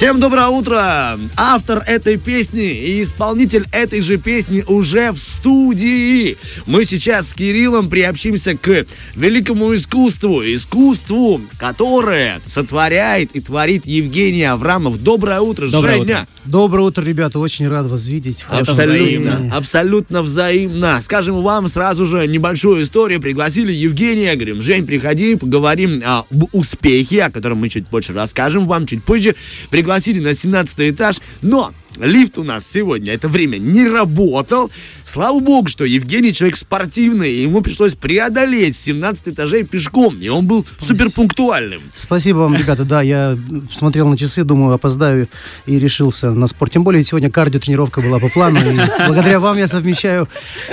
Всем доброе утро! Автор этой песни и исполнитель этой же песни уже в студии. Мы сейчас с Кириллом приобщимся к великому искусству. Искусству, которое сотворяет и творит Евгений Аврамов. Доброе утро, Доброе Женя! утро. Доброе утро, ребята. Очень рад вас видеть. Это Абсолютно, взаимно. абсолютно взаимно. Скажем вам сразу же небольшую историю. Пригласили Евгения, говорим, Жень, приходи, поговорим об успехе, о котором мы чуть больше расскажем вам чуть позже. Пригласили на 17 этаж, но лифт у нас сегодня это время не работал. Слава богу, что Евгений человек спортивный, и ему пришлось преодолеть 17 этажей пешком, и он был супер пунктуальным. Спасибо вам, ребята. Да, я смотрел на часы, думаю, опоздаю и решился на спорт. Тем более сегодня кардио-тренировка была по плану. И благодаря вам я совмещаю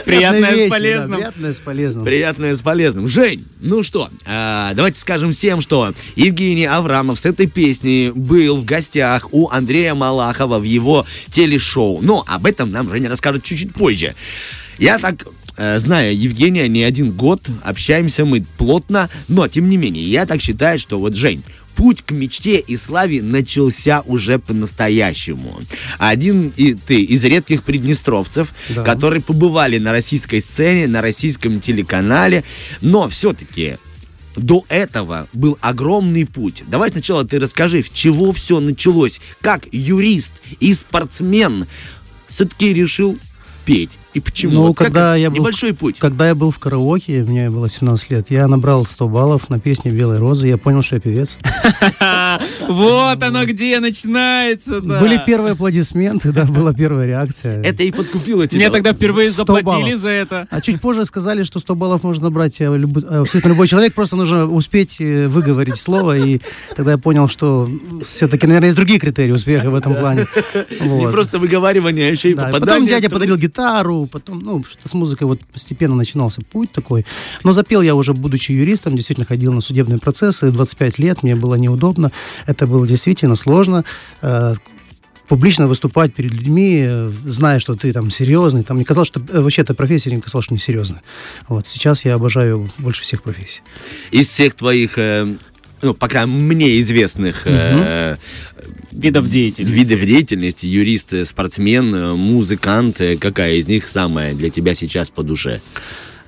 Приятное с вещи, да, полезным. приятное с полезным. Приятное с полезным. Жень, ну что, а, давайте скажем всем, что Евгений Аврамов с этой песней был в гостях у Андрея Малахова в его телешоу. Но об этом нам Женя расскажет чуть-чуть позже. Я так э, знаю Евгения не один год, общаемся мы плотно, но тем не менее, я так считаю, что вот, Жень, путь к мечте и славе начался уже по-настоящему. Один и ты из редких приднестровцев, Да. которые побывали на российской сцене, на российском телеканале, но все-таки до этого был огромный путь. Давай сначала ты расскажи, с чего все началось, как юрист и спортсмен все-таки решил петь и почему. Ну, Вот как когда это? я был- небольшой путь. Когда я был в караоке, мне было 17 лет, я набрал 100 баллов на песне «Белые розы», я понял, что я певец. Вот оно где начинается. Были первые аплодисменты, да, была первая реакция. Это и подкупило тебя. Мне тогда впервые 100 заплатили за это. А чуть позже сказали, что 100 баллов можно набрать э, э, абсолютно любой человек, просто нужно успеть э, выговорить слово, и тогда я понял, что все-таки, наверное, есть другие критерии успеха в этом плане. Не просто выговаривание, а еще и Да, и попадание. потом дядя подарил гитару, потом, ну, что с музыкой вот постепенно начинался путь такой. Но запел я уже, будучи юристом, действительно ходил на судебные процессы, 25 лет, мне было неудобно, это было действительно сложно. Э, публично выступать перед людьми, э, зная, что ты там серьезный, там мне казалось, что э, вообще эта профессия мне казалось, что не серьезная. Вот сейчас я обожаю больше всех профессий. Из всех твоих, э, ну, пока мне известных э, Видов деятельности. видов деятельности, юрист, спортсмен, э, музыкант, э, какая из них самая для тебя сейчас по душе?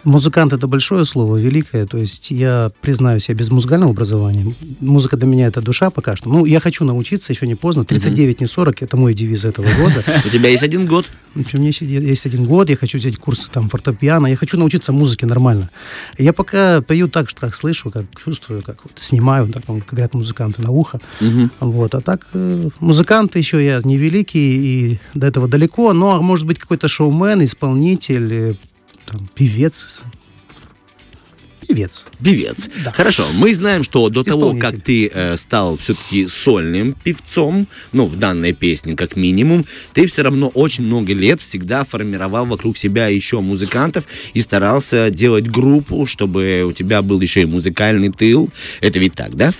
Музыкант это большое слово, великое. То есть я признаюсь, я без музыкального образования. Музыка для меня это душа пока что. Ну, я хочу научиться, еще не поздно. 39, не 40, это мой девиз этого года. У тебя есть один год? Общем, у меня есть один год, я хочу взять курсы там фортепиано, я хочу научиться музыке нормально. Я пока пою так, что как слышу, как чувствую, как вот снимаю, так, как говорят музыканты, на ухо. Вот. А так, э, музыкант еще я не великий и до этого далеко, но может быть какой-то шоумен, исполнитель, э, там, певец. Певец. Певец. Да. Хорошо, мы знаем, что до того, как ты э, стал все-таки сольным певцом, ну, в данной песне как минимум, ты все равно очень много лет всегда формировал вокруг себя еще музыкантов и старался делать группу, чтобы у тебя был еще и музыкальный тыл. Это ведь так, да?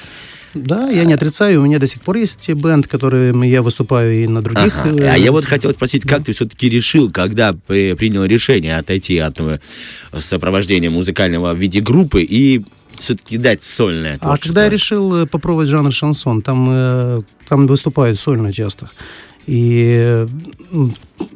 Да, я не отрицаю, у меня до сих пор есть бенд, которым я выступаю и на других. Ага. э, А я вот хотел спросить, как ты все-таки решил, когда при- принял решение отойти от э, сопровождения музыкального в виде группы и все-таки дать сольное А творчество? когда я решил э, попробовать жанр шансон, там, там выступают сольно часто. И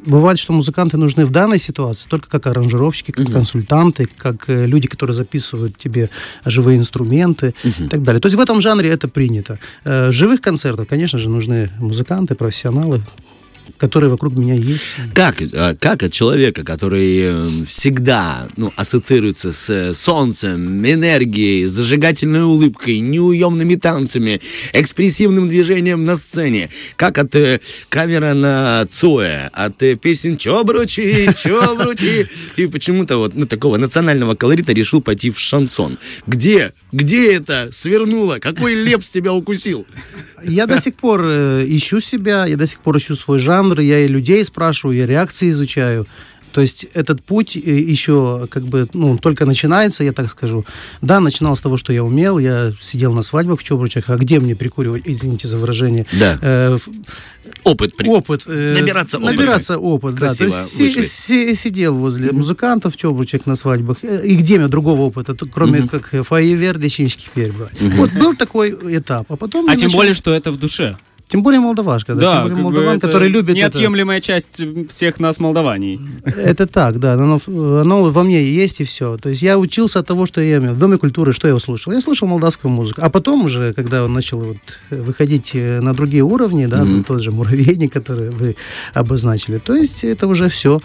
бывает, что музыканты нужны в данной ситуации только как аранжировщики, как консультанты, как э, люди, которые записывают тебе живые инструменты и так далее. То есть в этом жанре это принято. Э, живых концертах, конечно же, нужны музыканты, профессионалы, которые вокруг меня есть. Как, э, как от человека, который э, всегда ну, ассоциируется с э, солнцем, энергией, зажигательной улыбкой, неуемными танцами, экспрессивным движением на сцене, как от кавера на Цоя, от э, песен «Чё бручи, чё бручи», и почему-то вот ну, такого национального колорита решил пойти в шансон. Где, где это свернуло? Какой лепс тебя укусил? Я до сих пор э, ищу себя, я до сих пор ищу свой жанр, я и людей спрашиваю, я реакции изучаю. То есть этот путь э, еще как бы, ну, только начинается, я так скажу. Да, начинал с того, что я умел, я сидел на свадьбах в Чобручах, а где мне прикуривать, извините за выражение, Да. Э, в- Опыт. при- опыт. э, Набираться опыта. Набираться опыт, да. То есть си- сидел возле музыкантов, чобручек на свадьбах. Э, И где мне другого опыта, кроме как э, фаевер, дещинский перь брать. Вот был такой этап. А потом А тем начал- более, что это в душе. Тем более молдавашка, да, Да, тем более молдаван, это который любит это. неотъемлемая часть всех нас молдаваний. Это так, да, оно, оно во мне есть и все. То есть я учился от того, что я имел. В Доме культуры что я услышал? Я слушал молдавскую музыку. А потом уже, когда он начал вот выходить э, на другие уровни, да, там тот же муравейник, который вы обозначили, то есть это уже все.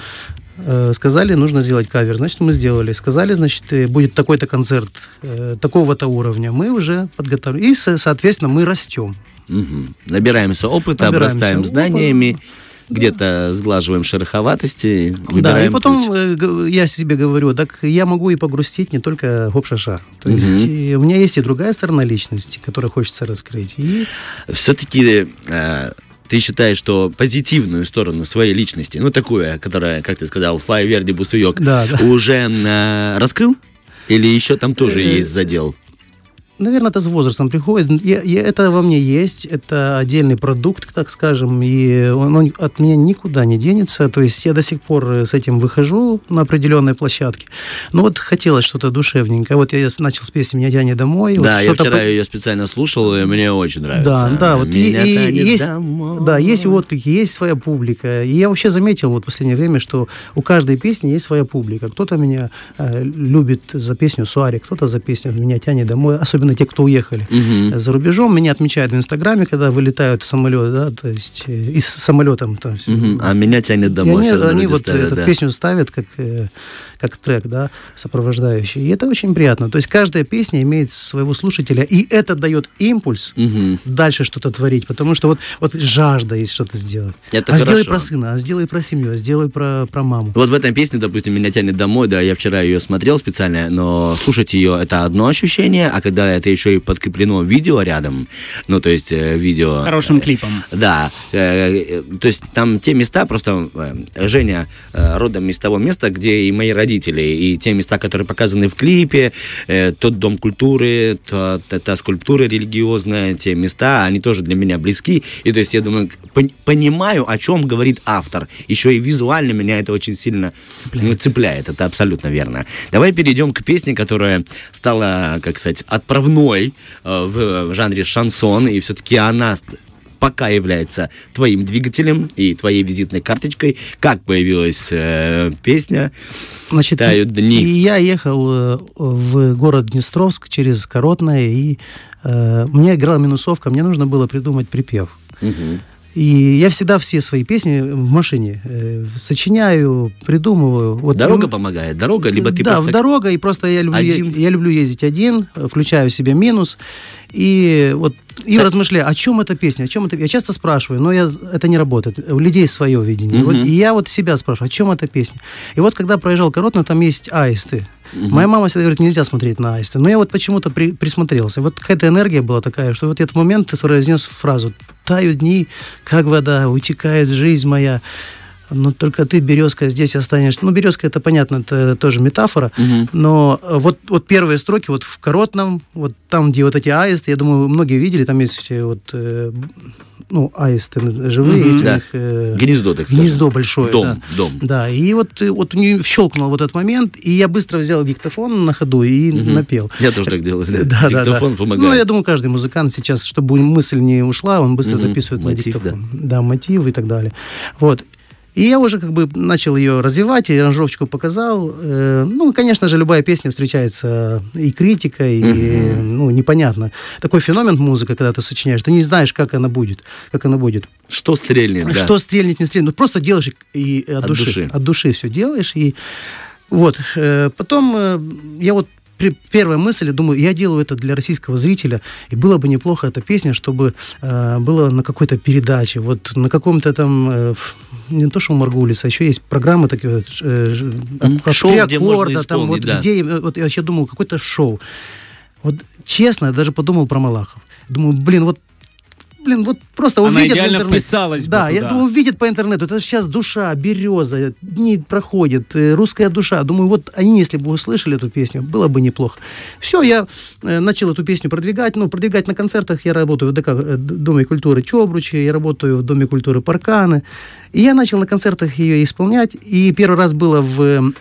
Сказали, нужно сделать кавер, значит, мы сделали. Сказали, значит, э, будет такой-то концерт э, такого-то уровня. Мы уже подготовили. И, со- соответственно, мы растем. Мгм. Набираемся опыта, Набираемся обрастаем знаниями, где-то сглаживаем шероховатости, Да, и потом путь. э, я себе говорю, так я могу и погрустить не только гоп-шаша. То Мгм. есть у меня есть и другая сторона личности, которую хочется раскрыть. И Все-таки э, ты считаешь, что позитивную сторону своей личности, ну такую, которая, как ты сказал, Файверди Бусуек, Да, да. уже э, раскрыл? Или еще там тоже Э, есть задел? Наверное, это с возрастом приходит. Я- я- это во мне есть, это отдельный продукт, так скажем, и он, он от меня никуда не денется. То есть я до сих пор э, с этим выхожу на определенной площадке. Но вот хотелось что-то душевненькое. Вот я начал с песни «Меня тянет домой». вот да, я что-то вчера по- ее специально слушал, и мне очень нравится. Да, да, вот и, Меня и тянет есть, домой. да, есть отклики, есть своя публика. И я вообще заметил вот в последнее время, что у каждой песни есть своя публика. Кто-то меня э, любит за песню Суари, кто-то за песню «Меня тянет домой», особенно те, кто уехали Мгм. за рубежом. Меня отмечают в Инстаграме, когда вылетают самолеты, да, то есть э, и с самолетом. То есть, Мгм. А меня тянет и домой. они, они вот ставят, эту да. песню ставят как, э, как трек, да, сопровождающий. И это очень приятно. То есть каждая песня имеет своего слушателя, и это дает импульс Мгм. дальше что-то творить, потому что вот, вот жажда есть что-то сделать. Это а сделай хорошо. про сына, а сделай про семью, а сделай про, про маму. Вот в этой песне, допустим, меня тянет домой, да, я вчера ее смотрел специально, но слушать ее это одно ощущение, а когда это еще и подкреплено видео рядом, ну, то есть э, видео... Хорошим клипом. Да, э, э, то есть там те места, просто э, Женя э, родом из того места, где и мои родители, и те места, которые показаны в клипе, э, тот дом культуры, та, та- скульптура религиозная, те места, они тоже для меня близки, и то есть я думаю, пон- понимаю, о чем говорит автор, еще и визуально меня это очень сильно цепляет, ну, цепляет это абсолютно верно. Давай перейдем к песне, которая стала, как сказать, отправной э, в, жанре шансон, и все-таки она пока является твоим двигателем и твоей визитной карточкой. Как появилась э, песня? Значит, Тают дни. Я ехал э, в город Днестровск через Коротное, и э, мне играла минусовка, мне нужно было придумать припев. Мгм. И я всегда все свои песни в машине э, сочиняю, придумываю. Вот, Дорога ну, помогает? Дорога? Либо ты да, просто... в дорога, и просто я люблю, Один? я люблю ездить один, э, включаю себе минус, и вот и Так. размышляю, о чем эта песня, о чем это... Я часто спрашиваю, но я, это не работает. У людей свое видение. И Вот, и я вот себя спрашиваю, о чем эта песня. И вот когда проезжал Коротно, там есть аисты. Моя мама всегда говорит, нельзя смотреть на аисты. Но я вот почему-то при- присмотрелся. Вот какая-то энергия была такая, что вот этот момент произнес фразу «Тают дни, как вода, утекает жизнь моя». Но только ты, березка, здесь останешься. Ну, березка, это понятно, это тоже метафора. Мгм. Но э, вот, вот первые строки вот в Коротном, вот там, где вот эти аисты, я думаю, многие видели, там есть э, вот, э, ну, аисты живые, Мгм. есть Да. у них... э, Гнездо, так сказать. Гнездо большое, Дом, да. дом. Да, и вот, э, вот у нее щелкнул вот этот момент, и я быстро взял диктофон на ходу и Мгм. напел. Я тоже так делаю. да. Да, да, Диктофон да. помогает. Ну, я думаю, каждый музыкант сейчас, чтобы мысль не ушла, он быстро Мгм. записывает Мотив, на диктофон. Да. мотив и так далее. Вот. И я уже как бы начал ее развивать, и аранжировочку показал. Э, ну, конечно же, любая песня встречается и критикой, и, ну, непонятно. Такой феномен музыка, когда ты сочиняешь, ты не знаешь, как она будет, как она будет. Что стрельнет, да. Что стрельнет, не стрельнет. Ну, просто делаешь и, от, От души. души. От души все делаешь. И вот. э, потом э, я вот первая мысль, думаю, я делаю это для российского зрителя, и было бы неплохо эта песня, чтобы э, было на какой-то передаче, вот на каком-то там, э, не то что у Маргулиса, еще есть программы такие, вот, э, как шоу, «Три аккорда», там вот да. где, э, вот я еще думал, какое-то шоу. Вот честно, я даже подумал про Малахов. Думаю, блин, вот блин, вот просто Она увидят в идеально интернете. вписалась бы Да, я туда. думаю, увидят по интернету. Это сейчас душа, береза, дни проходят, э, русская душа. Думаю, вот они, если бы услышали эту песню, было бы неплохо. Все, я э, начал эту песню продвигать. Ну, продвигать на концертах. Я работаю в ДК, э, Доме культуры Чобручи, я работаю в Доме культуры Парканы. И я начал на концертах ее исполнять. И первый раз было в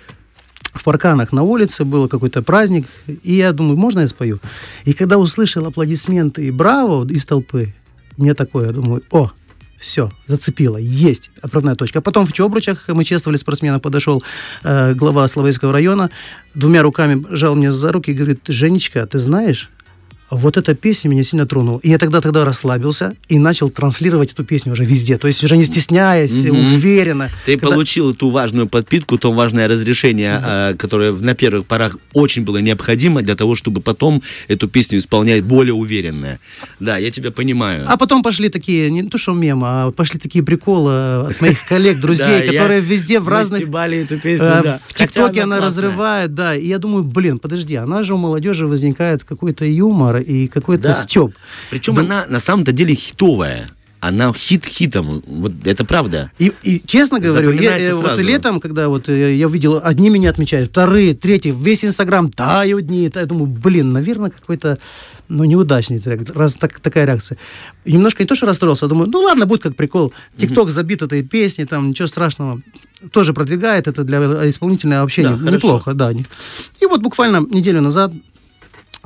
в парканах на улице, был какой-то праздник, и я думаю, можно я спою? И когда услышал аплодисменты и браво из толпы, Мне такое, я думаю, о, все, зацепило, есть отправная точка. А потом в Чобручах мы чествовали спортсмена, подошел э, глава Славейского района, двумя руками жал мне за руки и говорит, Женечка, ты знаешь, вот эта песня меня сильно тронула. И я тогда тогда расслабился и начал транслировать эту песню уже везде. То есть уже не стесняясь, mm-hmm. уверенно. Ты когда... получил эту важную подпитку, то важное разрешение, mm-hmm. которое на первых порах очень было необходимо для того, чтобы потом эту песню исполнять более уверенно. Да, я тебя понимаю. А потом пошли такие, не то что мемы, а пошли такие приколы от моих коллег, друзей, которые везде в разных... эту песню, э, В ТикТоке она разрывает, да. И я думаю, блин, подожди, она же у молодежи возникает какой-то юмор, и какой-то да. степ. Причем да. она на самом-то деле хитовая она хит хитом, вот это правда. И, и честно говорю, я, э, вот летом, когда вот э, я увидел, одни меня отмечают, вторые, третьи, весь Инстаграм тают дни, я думаю, блин, наверное, какой-то ну, неудачный раз так, такая реакция. И немножко не то, что расстроился, а думаю, ну ладно, будет как прикол. Тикток забит этой песней, там ничего страшного. Тоже продвигает это для исполнителя вообще да, неплохо, да. И вот буквально неделю назад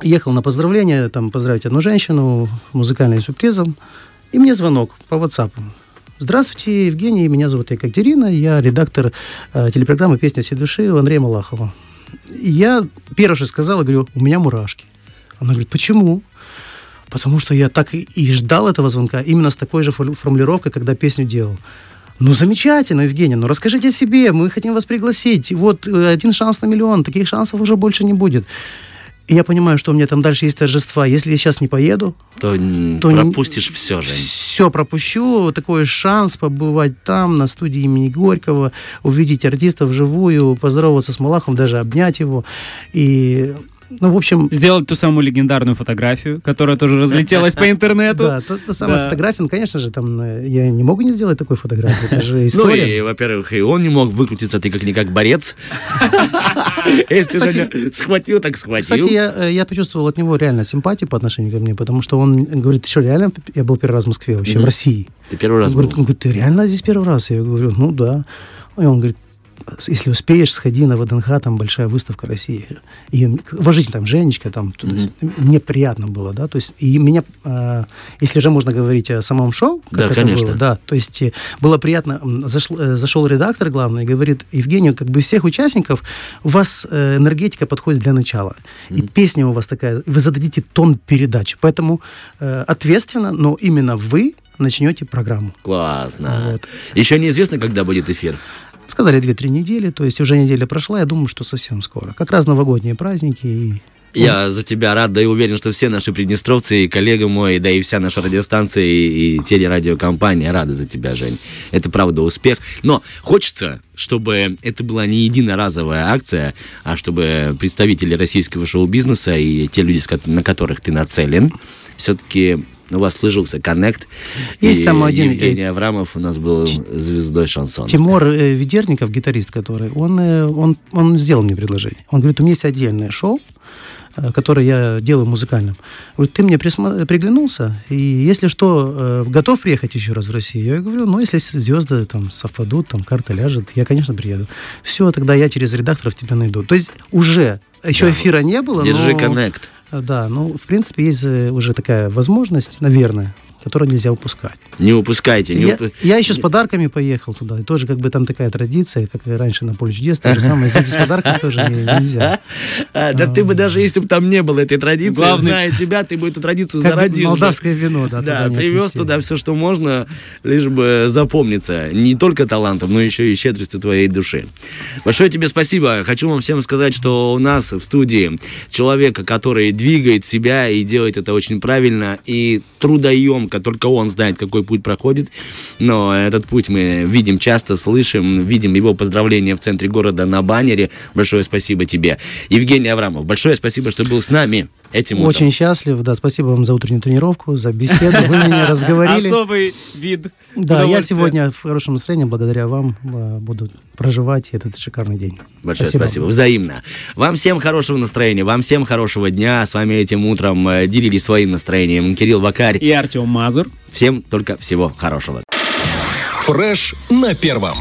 ехал на поздравление, там, поздравить одну женщину, музыкальным сюрпризом, и мне звонок по WhatsApp. Здравствуйте, Евгений, меня зовут Екатерина, я редактор э, телепрограммы «Песня всей души» у Андрея Малахова. Я первое, что сказала, говорю, у меня мурашки. Она говорит, почему? Потому что я так и ждал этого звонка именно с такой же формулировкой, когда песню делал. Ну, замечательно, Евгений, ну расскажите о себе, мы хотим вас пригласить. Вот э, один шанс на миллион, таких шансов уже больше не будет. И я понимаю, что у меня там дальше есть торжества. Если я сейчас не поеду, то, то пропустишь не... все, Жень. Все пропущу. Такой шанс побывать там, на студии имени Горького, увидеть артиста вживую, поздороваться с Малахом, даже обнять его. И ну, в общем... Сделать ту самую легендарную фотографию, которая тоже разлетелась по интернету. Да, та самая фотография, ну, конечно же, там, э, я не могу не сделать такой фотографию, это же история. Ну, и, во-первых, и он не мог выкрутиться, ты как-никак борец. Если же схватил, так схватил. Кстати, э, я почувствовал от него реально симпатию по отношению ко мне, потому что он говорит, что реально, я был первый раз в Москве, вообще в России. Ты первый раз был? Он говорит, ты реально здесь первый раз? Я говорю, ну да. И он говорит, если успеешь, сходи на ВДНХ, там большая выставка России. И уважительно, там, Женечка, там, mm-hmm. мне приятно было, да, то есть, и меня, э, если же можно говорить о самом шоу, как да, это конечно. было, да, то есть, э, было приятно, зашел, э, зашел редактор главный и говорит, Евгений, как бы всех участников, у вас э, энергетика подходит для начала, mm-hmm. и песня у вас такая, вы зададите тон передачи, поэтому э, ответственно, но именно вы начнете программу. Классно. Вот. Еще неизвестно, когда будет эфир. Сказали 2-3 недели, то есть уже неделя прошла, я думаю, что совсем скоро. Как раз новогодние праздники и я за тебя рад, да и уверен, что все наши приднестровцы и коллега мой, да и вся наша радиостанция и, и телерадиокомпания рады за тебя, Жень. Это правда успех. Но хочется, чтобы это была не единоразовая акция, а чтобы представители российского шоу-бизнеса и те люди, на которых ты нацелен, все-таки у вас сложился коннект. Есть и там один... Евгений э, Аврамов у нас был звездой шансона. Тимур э, Ведерников, гитарист который, он, э, он, он сделал мне предложение. Он говорит, у меня есть отдельное шоу, которое я делаю музыкальным. Говорит, ты мне присма- приглянулся, и если что, готов приехать еще раз в Россию? Я говорю, ну, если звезды там совпадут, там карта ляжет, я, конечно, приеду. Все, тогда я через редакторов тебя найду. То есть уже еще да. эфира не было. Держи коннект. Да, ну, в принципе, есть э, уже такая возможность, наверное, которую нельзя упускать. Не упускайте. Не я, уп... я еще с подарками поехал туда. И тоже как бы там такая традиция, как и раньше на поле чудес. То же самое. Здесь без подарков тоже нельзя. А, да ты бы даже, если бы там не было этой традиции, зная тебя, ты бы эту традицию зародил. Молдавское вино, да. Да, привез туда все, что можно, лишь бы запомниться. Не только талантом, но еще и щедростью твоей души. Большое тебе спасибо. Хочу вам всем сказать, что у нас в студии человека, который двигает себя и делает это очень правильно и трудоемко только, только он знает, какой путь проходит. Но этот путь мы видим часто, слышим, видим его поздравления в центре города на баннере. Большое спасибо тебе. Евгений Аврамов, большое спасибо, что был с нами этим утром. Очень счастлив, да, спасибо вам за утреннюю тренировку, за беседу, вы меня разговорили. Особый вид Да, я сегодня в хорошем настроении, благодаря вам э, буду проживать этот шикарный день. Большое спасибо. спасибо. Взаимно. Вам всем хорошего настроения, вам всем хорошего дня. С вами этим утром э, делились своим настроением Кирилл Вакарь и Артем Мазур. Всем только всего хорошего. Фреш на первом.